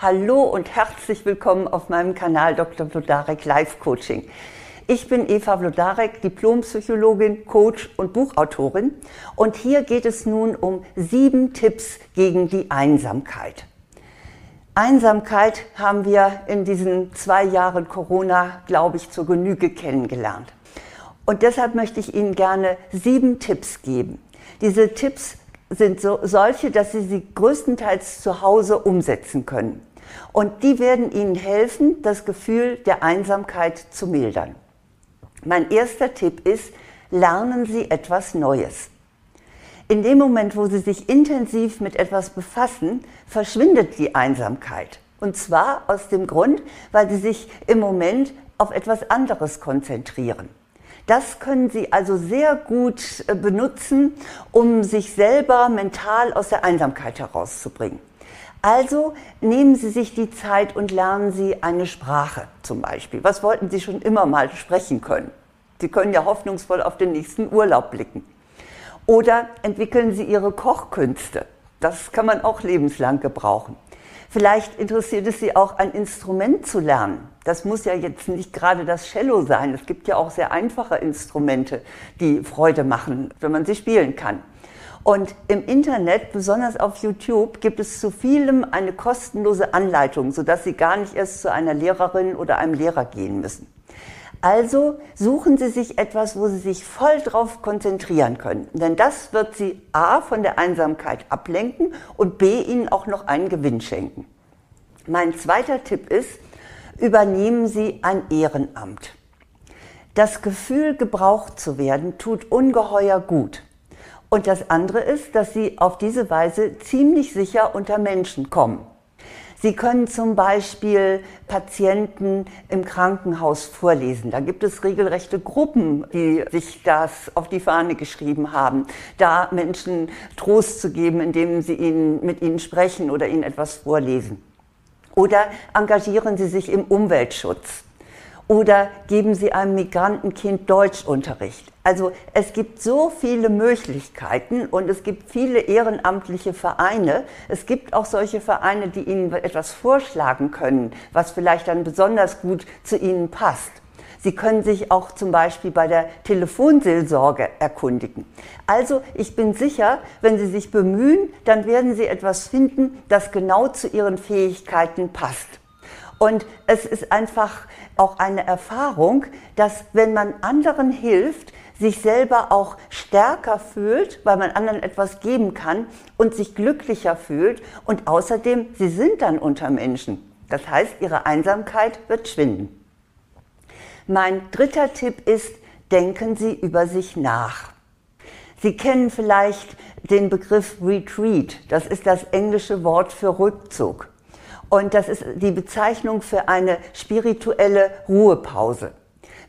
Hallo und herzlich willkommen auf meinem Kanal Dr. Vlodarek Life Coaching. Ich bin Eva Vlodarek, Diplompsychologin, Coach und Buchautorin und hier geht es nun um sieben Tipps gegen die Einsamkeit. Einsamkeit haben wir in diesen zwei Jahren Corona, glaube ich, zur Genüge kennengelernt. Und deshalb möchte ich Ihnen gerne sieben Tipps geben. Diese Tipps sind so, solche, dass Sie sie größtenteils zu Hause umsetzen können. Und die werden Ihnen helfen, das Gefühl der Einsamkeit zu mildern. Mein erster Tipp ist, lernen Sie etwas Neues. In dem Moment, wo Sie sich intensiv mit etwas befassen, verschwindet die Einsamkeit. Und zwar aus dem Grund, weil Sie sich im Moment auf etwas anderes konzentrieren. Das können Sie also sehr gut äh, benutzen, um sich selber mental aus der Einsamkeit herauszubringen. Also nehmen Sie sich die Zeit und lernen Sie eine Sprache zum Beispiel. Was wollten Sie schon immer mal sprechen können? Sie können ja hoffnungsvoll auf den nächsten Urlaub blicken. Oder entwickeln Sie Ihre Kochkünste. Das kann man auch lebenslang gebrauchen. Vielleicht interessiert es Sie auch, ein Instrument zu lernen. Das muss ja jetzt nicht gerade das Cello sein. Es gibt ja auch sehr einfache Instrumente, die Freude machen, wenn man sie spielen kann. Und im Internet, besonders auf YouTube, gibt es zu vielem eine kostenlose Anleitung, sodass Sie gar nicht erst zu einer Lehrerin oder einem Lehrer gehen müssen. Also suchen Sie sich etwas, wo Sie sich voll drauf konzentrieren können. Denn das wird Sie A von der Einsamkeit ablenken und B Ihnen auch noch einen Gewinn schenken. Mein zweiter Tipp ist, übernehmen Sie ein Ehrenamt. Das Gefühl, gebraucht zu werden, tut ungeheuer gut. Und das andere ist, dass sie auf diese Weise ziemlich sicher unter Menschen kommen. Sie können zum Beispiel Patienten im Krankenhaus vorlesen. Da gibt es regelrechte Gruppen, die sich das auf die Fahne geschrieben haben, da Menschen Trost zu geben, indem sie ihnen, mit ihnen sprechen oder ihnen etwas vorlesen. Oder engagieren Sie sich im Umweltschutz oder geben Sie einem Migrantenkind Deutschunterricht. Also es gibt so viele Möglichkeiten und es gibt viele ehrenamtliche Vereine. Es gibt auch solche Vereine, die Ihnen etwas vorschlagen können, was vielleicht dann besonders gut zu Ihnen passt. Sie können sich auch zum Beispiel bei der Telefonseelsorge erkundigen. Also ich bin sicher, wenn Sie sich bemühen, dann werden Sie etwas finden, das genau zu Ihren Fähigkeiten passt. Und es ist einfach auch eine Erfahrung, dass wenn man anderen hilft, sich selber auch stärker fühlt, weil man anderen etwas geben kann und sich glücklicher fühlt. Und außerdem, sie sind dann unter Menschen. Das heißt, ihre Einsamkeit wird schwinden. Mein dritter Tipp ist, denken Sie über sich nach. Sie kennen vielleicht den Begriff Retreat. Das ist das englische Wort für Rückzug. Und das ist die Bezeichnung für eine spirituelle Ruhepause.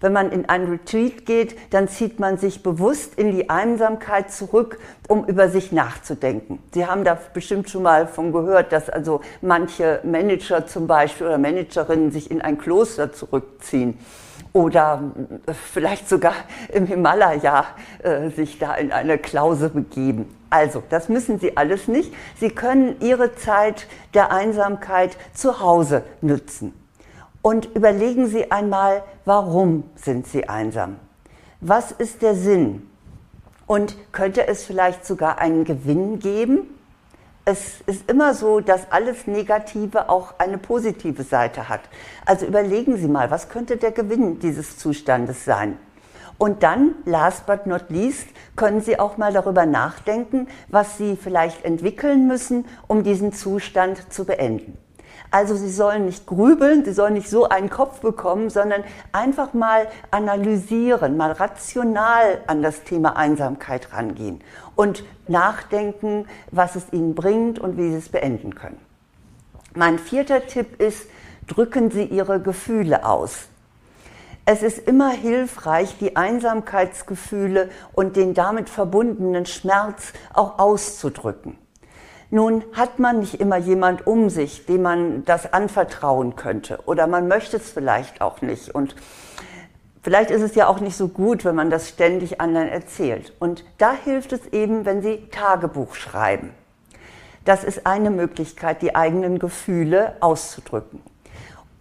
Wenn man in ein Retreat geht, dann zieht man sich bewusst in die Einsamkeit zurück, um über sich nachzudenken. Sie haben da bestimmt schon mal von gehört, dass also manche Manager zum Beispiel oder Managerinnen sich in ein Kloster zurückziehen oder vielleicht sogar im Himalaya äh, sich da in eine Klause begeben. Also, das müssen Sie alles nicht. Sie können Ihre Zeit der Einsamkeit zu Hause nutzen. Und überlegen Sie einmal, warum sind Sie einsam? Was ist der Sinn? Und könnte es vielleicht sogar einen Gewinn geben? Es ist immer so, dass alles Negative auch eine positive Seite hat. Also überlegen Sie mal, was könnte der Gewinn dieses Zustandes sein? Und dann, last but not least, können Sie auch mal darüber nachdenken, was Sie vielleicht entwickeln müssen, um diesen Zustand zu beenden. Also Sie sollen nicht grübeln, Sie sollen nicht so einen Kopf bekommen, sondern einfach mal analysieren, mal rational an das Thema Einsamkeit rangehen und nachdenken, was es Ihnen bringt und wie Sie es beenden können. Mein vierter Tipp ist, drücken Sie Ihre Gefühle aus. Es ist immer hilfreich, die Einsamkeitsgefühle und den damit verbundenen Schmerz auch auszudrücken. Nun hat man nicht immer jemand um sich, dem man das anvertrauen könnte oder man möchte es vielleicht auch nicht und vielleicht ist es ja auch nicht so gut, wenn man das ständig anderen erzählt. Und da hilft es eben, wenn Sie Tagebuch schreiben. Das ist eine Möglichkeit, die eigenen Gefühle auszudrücken.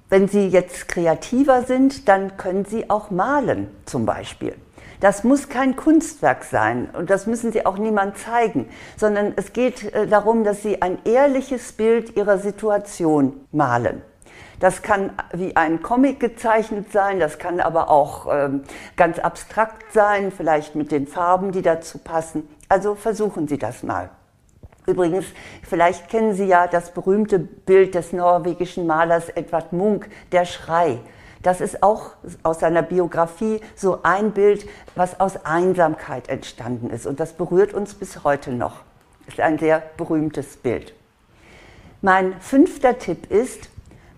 Wenn Sie jetzt kreativer sind, dann können Sie auch malen zum Beispiel. Das muss kein Kunstwerk sein und das müssen Sie auch niemand zeigen, sondern es geht äh, darum, dass Sie ein ehrliches Bild Ihrer Situation malen. Das kann wie ein Comic gezeichnet sein, das kann aber auch ähm, ganz abstrakt sein, vielleicht mit den Farben, die dazu passen. Also versuchen Sie das mal. Übrigens, vielleicht kennen Sie ja das berühmte Bild des norwegischen Malers Edvard Munch, Der Schrei. Das ist auch aus seiner Biografie so ein Bild, was aus Einsamkeit entstanden ist. Und das berührt uns bis heute noch. Ist ein sehr berühmtes Bild. Mein fünfter Tipp ist,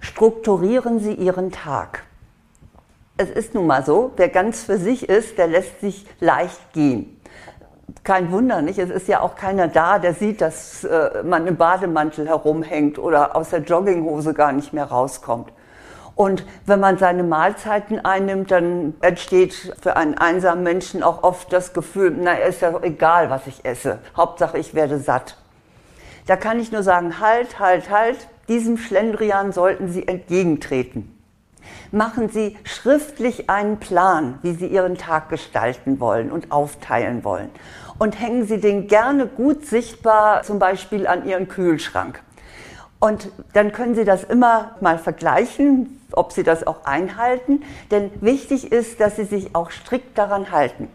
strukturieren Sie Ihren Tag. Es ist nun mal so, wer ganz für sich ist, der lässt sich leicht gehen. Kein Wunder, nicht? Es ist ja auch keiner da, der sieht, dass äh, man im Bademantel herumhängt oder aus der Jogginghose gar nicht mehr rauskommt. Und wenn man seine Mahlzeiten einnimmt, dann entsteht für einen einsamen Menschen auch oft das Gefühl, na, ist ja egal, was ich esse. Hauptsache, ich werde satt. Da kann ich nur sagen, halt, halt, halt, diesem Schlendrian sollten Sie entgegentreten. Machen Sie schriftlich einen Plan, wie Sie Ihren Tag gestalten wollen und aufteilen wollen. Und hängen Sie den gerne gut sichtbar, zum Beispiel an Ihren Kühlschrank. Und dann können Sie das immer mal vergleichen, ob Sie das auch einhalten. Denn wichtig ist, dass Sie sich auch strikt daran halten.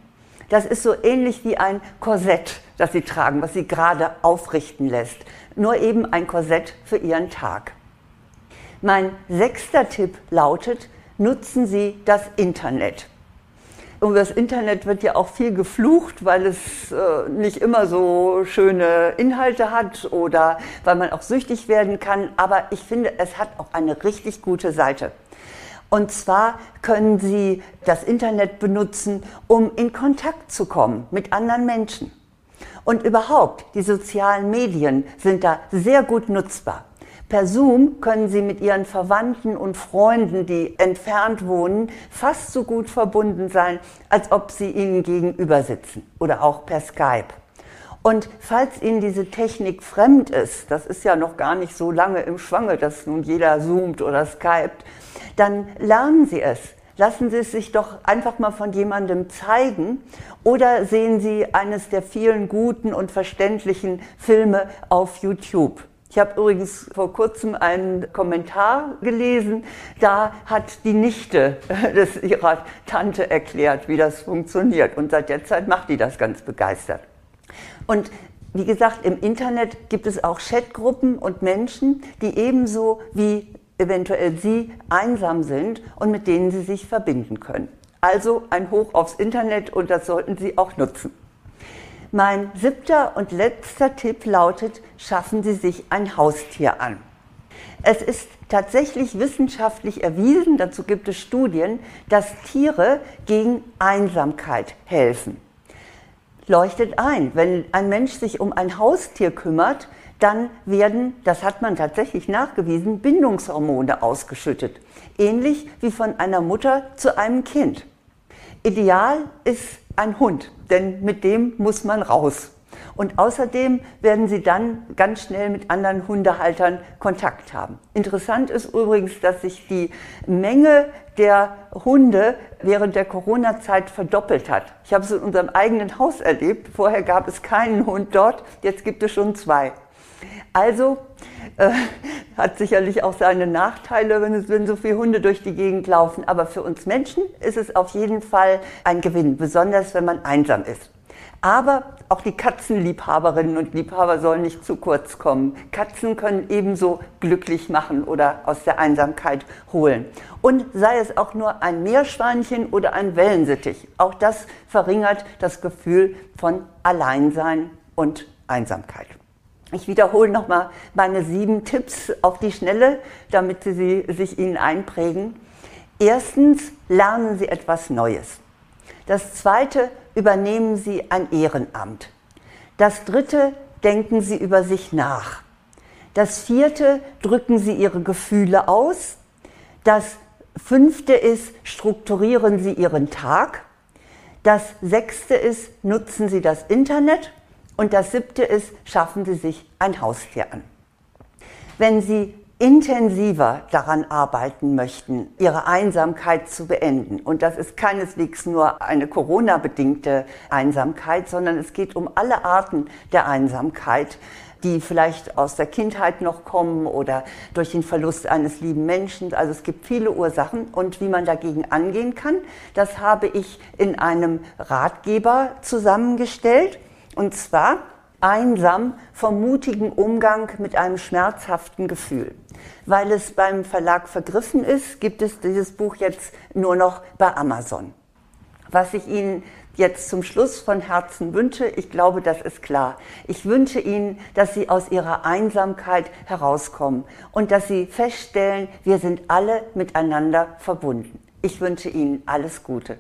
Das ist so ähnlich wie ein Korsett, das Sie tragen, was Sie gerade aufrichten lässt. Nur eben ein Korsett für Ihren Tag. Mein sechster Tipp lautet, nutzen Sie das Internet. Über das Internet wird ja auch viel geflucht, weil es äh, nicht immer so schöne Inhalte hat oder weil man auch süchtig werden kann. Aber ich finde, es hat auch eine richtig gute Seite. Und zwar können Sie das Internet benutzen, um in Kontakt zu kommen mit anderen Menschen. Und überhaupt, die sozialen Medien sind da sehr gut nutzbar. Per Zoom können Sie mit Ihren Verwandten und Freunden, die entfernt wohnen, fast so gut verbunden sein, als ob Sie ihnen gegenüber sitzen oder auch per Skype. Und falls Ihnen diese Technik fremd ist, das ist ja noch gar nicht so lange im Schwange, dass nun jeder zoomt oder skypt, dann lernen Sie es. Lassen Sie es sich doch einfach mal von jemandem zeigen oder sehen Sie eines der vielen guten und verständlichen Filme auf YouTube. Ich habe übrigens vor kurzem einen Kommentar gelesen, da hat die Nichte des, ihrer Tante erklärt, wie das funktioniert. Und seit der Zeit macht die das ganz begeistert. Und wie gesagt, im Internet gibt es auch Chatgruppen und Menschen, die ebenso wie eventuell Sie einsam sind und mit denen Sie sich verbinden können. Also ein Hoch aufs Internet und das sollten Sie auch nutzen. Mein siebter und letzter Tipp lautet, schaffen Sie sich ein Haustier an. Es ist tatsächlich wissenschaftlich erwiesen, dazu gibt es Studien, dass Tiere gegen Einsamkeit helfen. Leuchtet ein, wenn ein Mensch sich um ein Haustier kümmert, dann werden, das hat man tatsächlich nachgewiesen, Bindungshormone ausgeschüttet. Ähnlich wie von einer Mutter zu einem Kind. Ideal ist ein Hund, denn mit dem muss man raus. Und außerdem werden sie dann ganz schnell mit anderen Hundehaltern Kontakt haben. Interessant ist übrigens, dass sich die Menge der Hunde während der Corona-Zeit verdoppelt hat. Ich habe es in unserem eigenen Haus erlebt. Vorher gab es keinen Hund dort, jetzt gibt es schon zwei. Also äh, hat sicherlich auch seine Nachteile, wenn, es, wenn so viele Hunde durch die Gegend laufen. Aber für uns Menschen ist es auf jeden Fall ein Gewinn, besonders wenn man einsam ist. Aber auch die Katzenliebhaberinnen und Liebhaber sollen nicht zu kurz kommen. Katzen können ebenso glücklich machen oder aus der Einsamkeit holen. Und sei es auch nur ein Meerschweinchen oder ein Wellensittich. Auch das verringert das Gefühl von Alleinsein und Einsamkeit. Ich wiederhole nochmal meine sieben Tipps auf die Schnelle, damit Sie sie sich Ihnen einprägen. Erstens, lernen Sie etwas Neues. Das zweite, übernehmen Sie ein Ehrenamt. Das dritte, denken Sie über sich nach. Das vierte, drücken Sie Ihre Gefühle aus. Das fünfte ist, strukturieren Sie Ihren Tag. Das sechste ist, nutzen Sie das Internet. Und das siebte ist, schaffen Sie sich ein Haustier an. Wenn Sie intensiver daran arbeiten möchten, ihre Einsamkeit zu beenden. Und das ist keineswegs nur eine Corona-bedingte Einsamkeit, sondern es geht um alle Arten der Einsamkeit, die vielleicht aus der Kindheit noch kommen oder durch den Verlust eines lieben Menschen. Also es gibt viele Ursachen und wie man dagegen angehen kann, das habe ich in einem Ratgeber zusammengestellt. Und zwar einsam vom mutigen Umgang mit einem schmerzhaften Gefühl. Weil es beim Verlag vergriffen ist, gibt es dieses Buch jetzt nur noch bei Amazon. Was ich Ihnen jetzt zum Schluss von Herzen wünsche, ich glaube, das ist klar. Ich wünsche Ihnen, dass Sie aus Ihrer Einsamkeit herauskommen und dass Sie feststellen, wir sind alle miteinander verbunden. Ich wünsche Ihnen alles Gute.